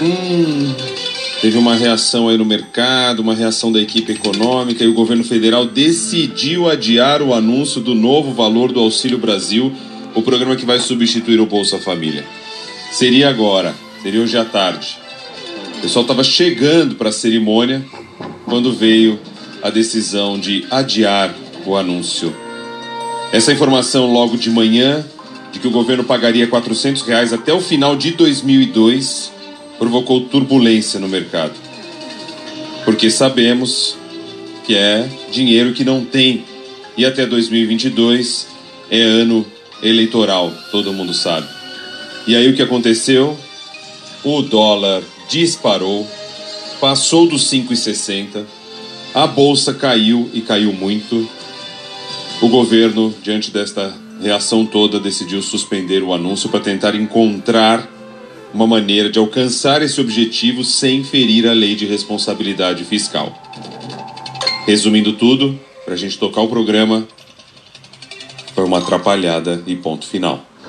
Hum, teve uma reação aí no mercado, uma reação da equipe econômica e o governo federal decidiu adiar o anúncio do novo valor do Auxílio Brasil, o programa que vai substituir o Bolsa Família. Seria agora, seria hoje à tarde. O pessoal estava chegando para a cerimônia quando veio a decisão de adiar o anúncio. Essa informação logo de manhã de que o governo pagaria 400 reais até o final de 2002 provocou turbulência no mercado. Porque sabemos que é dinheiro que não tem e até 2022 é ano eleitoral, todo mundo sabe. E aí o que aconteceu? O dólar disparou, passou dos 5,60, a bolsa caiu e caiu muito. O governo, diante desta reação toda, decidiu suspender o anúncio para tentar encontrar uma maneira de alcançar esse objetivo sem ferir a lei de responsabilidade fiscal. Resumindo tudo, para a gente tocar o programa, foi uma atrapalhada e ponto final.